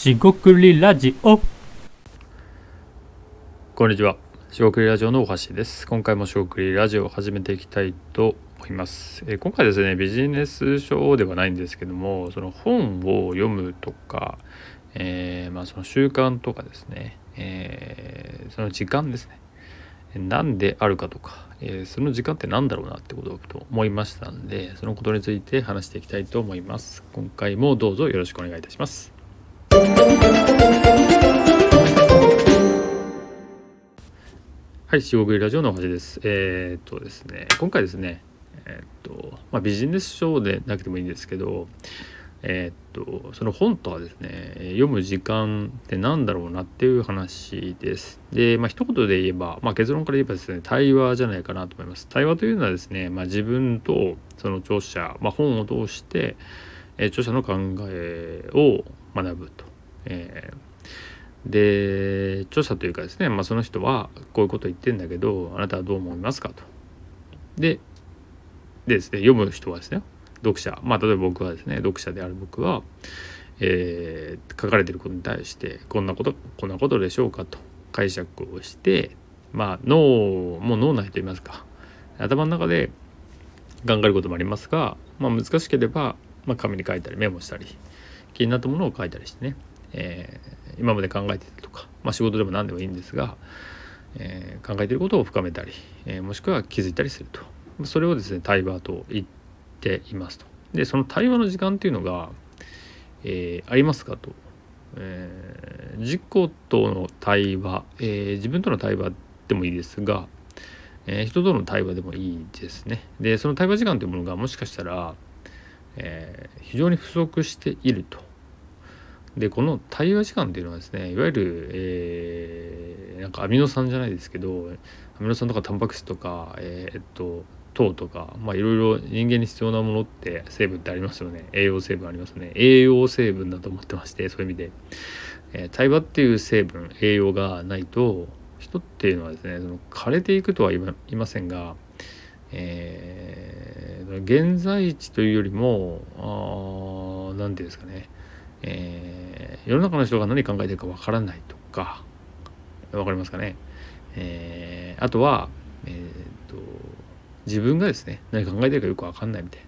しごくりラジオこんにちは。しごくりラジオのおはしです。今回もしごくりラジオを始めていきたいと思います。えー今回ですね、ビジネス書ではないんですけども、その本を読むとか、えーまあその習慣とかですね、えーその時間ですね。何であるかとか、えーその時間って何だろうなってことと思いましたんで、そのことについて話していきたいと思います。今回もどうぞよろしくお願いいたします。はい、四国ラジオのおはじです。えーっとですね、今回ですね、えーっと、まあ、ビジネス書でなくてもいいんですけど、えーっと、その本とはですね、読む時間って何だろうなっていう話です。で、まあ、一言で言えば、まあ、結論から言えばですね、対話じゃないかなと思います。対話というのはですね、まあ、自分とその著者、まあ、本を通して、え著者の考えを学ぶと。えで著者というかですね、まあ、その人はこういうこと言ってんだけどあなたはどう思いますかと。ででですね読む人はですね読者まあ例えば僕はですね読者である僕は、えー書かれてることに対してこんなことこんなことでしょうかと解釈をしてまあ脳もう脳内と言いますか頭の中で考えることもありますが、まあ、難しければ、まあ、紙に書いたりメモしたり気になったものを書いたりしてね、えー今まで考えてたとか、まあ、仕事でも何でもいいんですが、えー考えてることを深めたり、えーもしくは気づいたりすると。それをですね対話と言っていますと。でその対話の時間っていうのが、えーありますかと、えー自己との対話、えー自分との対話でもいいですが、え人との対話でもいいですね。でその対話時間というものがもしかしたら、えー非常に不足していると。でこの対話時間っていうのはですねいわゆる、えーなんかアミノ酸じゃないですけどアミノ酸とかタンパク質とかえーっと糖とかまあいろいろ人間に必要なものって成分ってありますよね。栄養成分ありますね。栄養成分だと思ってましてそういう意味で、えー対話っていう成分栄養がないと人っていうのはですねその枯れていくとは言いませんがえー現在地というよりもあーなんていうんですかね。えー世の中の人が何考えてるかわからないとかわかりますかね、えーあとは、えーと自分がですね何考えてるかよくわかんないみたいな。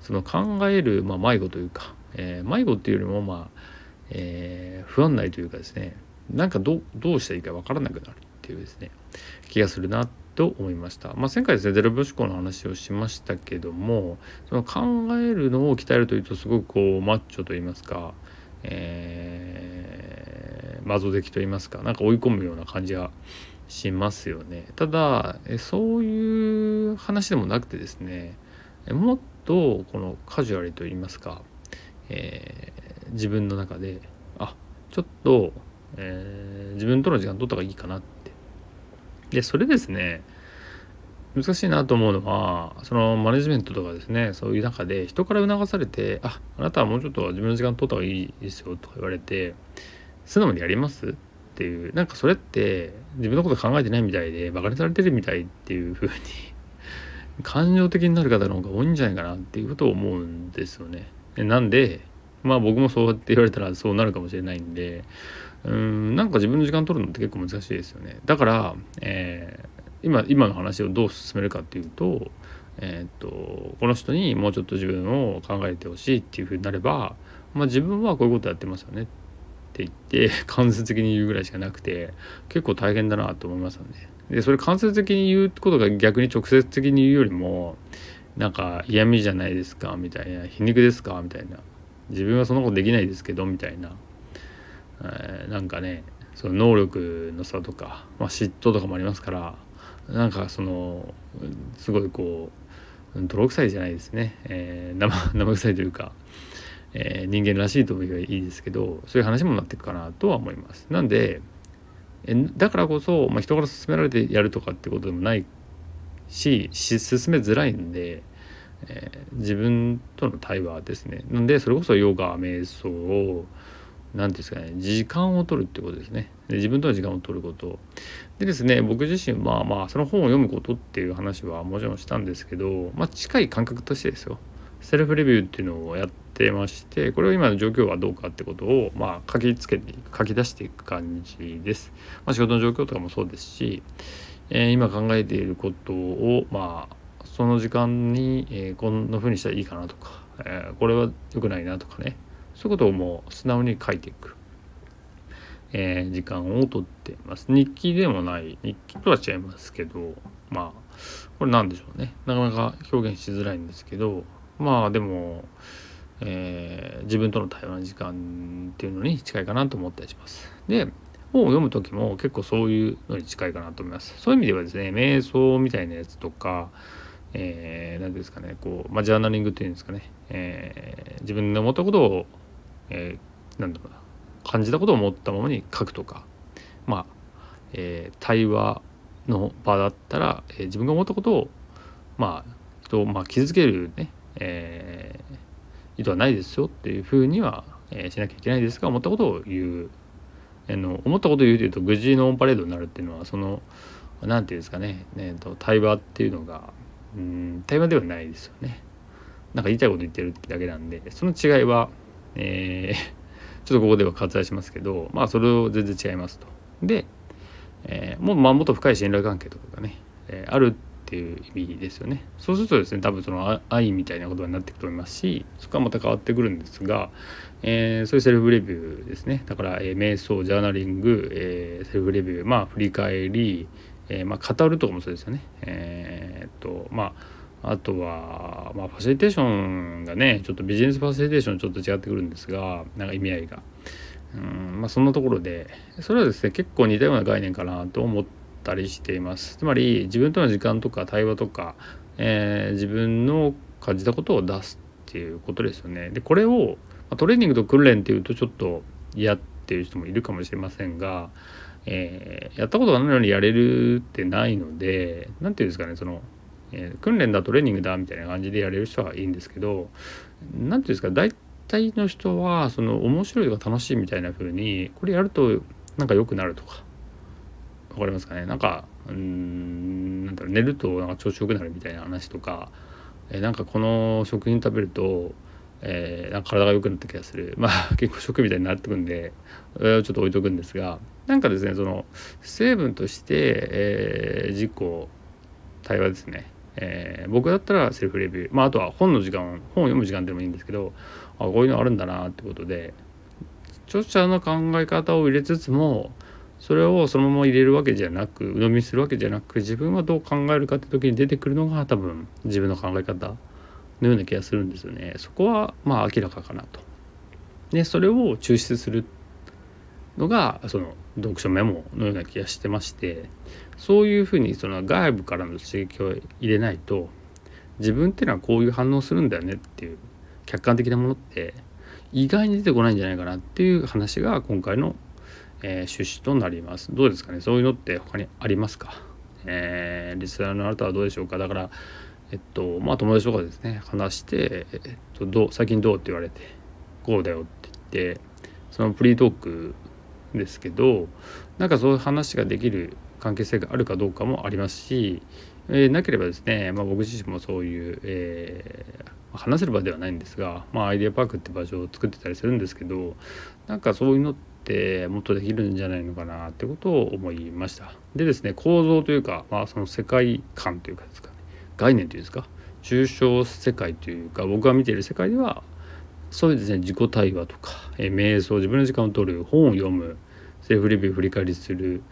その考える、まあ、迷子というか、えー迷子っていうよりもまあ、えー不安内というかですねなんかどうどうしたらいいかわからなくなるっていうですね気がするなってと思いました。まあ、前回ですねゼロ秒思考の話をしましたけどもその考えるのを鍛えるというとすごくこうマッチョと言いますか、えー、マゾ的と言いますかなんか追い込むような感じがしますよね。ただそういう話でもなくてですねもっとこのカジュアルと言いますか、えー自分の中であちょっと、えー自分との時間取った方がいいかなってでそれですね難しいなと思うのはそのマネジメントとかですねそういう中で人から促されて「ああなたはもうちょっと自分の時間取った方がいいですよ」とか言われて素直にやります？っていうなんかそれって自分のこと考えてないみたいでバカにされてるみたいっていう風に感情的になる方の方が多いんじゃないかなっていうことを思うんですよね。なんでまあ僕もそうやって言われたらそうなるかもしれないんでうんなんか自分の時間取るのって結構難しいですよね。だから、えー今今の話をどう進めるかっていうと,、えーっとこの人にもうちょっと自分を考えてほしいっていうふうになれば、まあ、自分はこういうことやってますよねって言って間接的に言うぐらいしかなくて結構大変だなと思いますよね。でそれ間接的に言うことが逆に直接的に言うよりもなんか嫌味じゃないですかみたいな皮肉ですかみたいな自分はそんなことできないですけどみたいな、えーなんかねその能力の差とか、まあ、嫉妬とかもありますからなんかそのすごいこう泥臭いじゃないですね、えー生 生臭いというか、えー人間らしいとも言えばいいですけどそういう話もなっていくかなとは思います。なんでえだからこそ、まあ、人から勧められてやるとかってことでもないしし進めづらいんで、えー自分との対話ですねなんでそれこそヨガ瞑想を何ですかね時間を取るってことですね。で自分との時間を取ること。でですね僕自身まあまあその本を読むことっていう話はもちろんしたんですけど、まあ、近い感覚としてですよ。セルフレビューっていうのをやってましてこれを今の状況はどうかってことをまあ書きつけていく書き出していく感じです。まあ、仕事の状況とかもそうですし、えー、今考えていることをまあその時間に、えー、こんな風にしたらいいかなとか、えー、これは良くないなとかね。そういうことをもう素直に書いていく、えー、時間をとっています。日記でもない。日記とは違いますけどまあこれ何でしょうね。なかなか表現しづらいんですけどまあでも、えー、自分との対話の時間っていうのに近いかなと思ったりします。で本を読む時も結構そういうのに近いかなと思います。そういう意味ではですね瞑想みたいなやつとかえー、何ですかねこう、まあ、ジャーナリングっていうんですかね、えー、自分の思ったことを、えー、なんだろうな。感じたことを思ったままに書くとか。まあ、えー、対話の場だったら、えー、自分が思ったことをまあ人を、まあ、傷つけるね、えー、意図はないですよっていうふうには、えー、しなきゃいけないですが思ったことを言う。あの思ったことを言うというと愚痴のオンパレードになるっていうのはその何て言うんですかね、えーと対話っていうのがうん対話ではないですよね。なんか言いたいこと言ってるだけなんでその違いは、えー、ちょっとここでは割愛しますけどまあそれを全然違いますと。で、えー、もうまあもっと深い信頼関係とかがね、えー、あるっていう意味ですよね。そうするとですね多分その愛みたいなことになっていくと思いますしそこはまた変わってくるんですが、えー、そういうセルフレビューですねだから、えー、瞑想ジャーナリング、えー、セルフレビューまあ振り返りえー、まあ、語るとかもそうですよね。えー、っとまああとは、まあ、ファシリテーションがねちょっとビジネスファシリテーションちょっと違ってくるんですがなんか意味合いが。うんまあ、そんなところでそれはですね結構似たような概念かなと思ったりしています。つまり自分との時間とか対話とか、えー、自分の感じたことを出すっていうことですよね。でこれをトレーニングと訓練っていうとちょっと嫌っていう人もいるかもしれませんがえー、やったことがないのにやれるってないので何て言うんですかねその、えー、訓練だトレーニングだみたいな感じでやれる人はいいんですけど何て言うんですか大体の人はその面白いとか楽しいみたいな風にこれやるとなんか良くなるとか分かりますかね？なんかうんなんだろう寝るとなんか調子よくなるみたいな話とか、えー、なんかこの食品食べるとえー、なんか体が良くなった気がする。まあ結構食みたいになってくんでちょっと置いとくんですがなんかですねその成分として、えー、自己対話ですね、えー、僕だったらセルフレビューまああとは本の時間本を読む時間でもいいんですけどあこういうのあるんだなってことで著者の考え方を入れつつもそれをそのまま入れるわけじゃなく鵜呑みするわけじゃなく自分はどう考えるかって時に出てくるのが多分自分の考え方のような気がするんですよね。そこはまあ明らかかなと。でそれを抽出するのがその読書メモのような気がしてましてそういうふうにその外部からの刺激を入れないと自分っていうのはこういう反応するんだよねっていう客観的なものって意外に出てこないんじゃないかなっていう話が今回の、えー、趣旨となります。どうですかね？そういうのって他にありますか、えー、リスナーのあなたはどうでしょうか？だからえっとまあ友達とかですね話して、えっと、どう最近どうって言われてこうだよって言ってそのプリートークですけどなんかそういう話ができる関係性があるかどうかもありますし、えー、なければですね、まあ、僕自身もそういう、えー、話せる場ではないんですが、まあ、アイデアパークって場所を作ってたりするんですけどなんかそういうのってもっとできるんじゃないのかなってことを思いました。でですね構造というか、まあ、その世界観というかですか概念というんですか抽象世界というか僕が見ている世界ではそういうですね自己対話とか、えー、瞑想自分の時間を取る本を読むセルフレビュー振り返りする、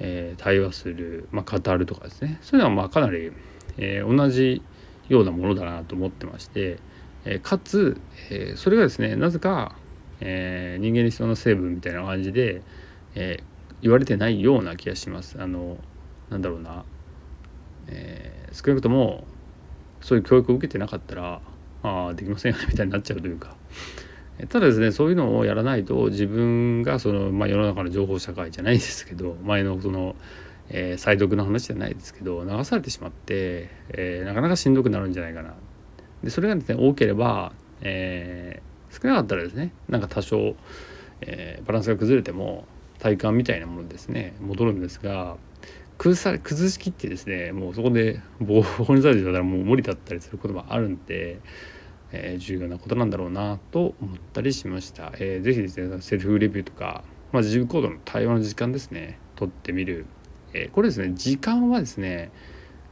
えー、対話する、まあ、語るとかですねそういうのはまあかなり、えー、同じようなものだなと思ってまして、えかつ、えそれがですねなぜか、え人間に必要な成分みたいな感じで、え言われてないような気がします。あのなんだろうなえー、少なくともそういう教育を受けてなかったらあできませんよねみたいになっちゃうというか。ただですねそういうのをやらないと自分がその、まあ、世の中の情報社会じゃないですけど前のその、えー、再読の話じゃないですけど流されてしまって、えー、なかなかしんどくなるんじゃないかな。でそれがですね多ければ、えー、少なかったらですねなんか多少、え、バランスが崩れても体感みたいなものですね戻るんですが崩され崩しきってですねもうそこでボコボコにされてたらもう無理だったりすることもあるんで、え、重要なことなんだろうなと思ったりしました。えー、ぜひですねセルフレビューとか、まあ、自由行動の対話の時間ですね取ってみる、えー、これですね時間はですね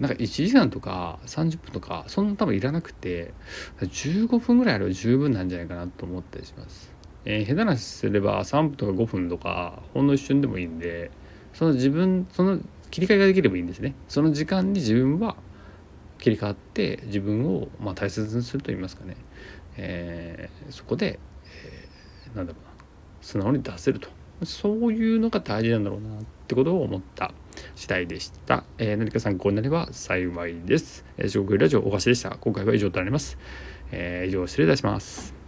なんか1時間とか30分とかそんな多分いらなくて15分ぐらいあれば十分なんじゃないかなと思ったりします。えー、下手なしすれば3分とか5分とかほんの一瞬でもいいんでその自分その切り替えができればいいんですね。その時間に自分は切り替わって自分をまあ大切にすると言いますかね、えー、そこで、えー、なんだろうな。素直に出せると。そういうのが大事なんだろうなってことを思った。次第でした、えー、何か参考になれば幸いです、えー、四国ラジオ大橋でした。今回は以上となります、えー、以上失礼いたします。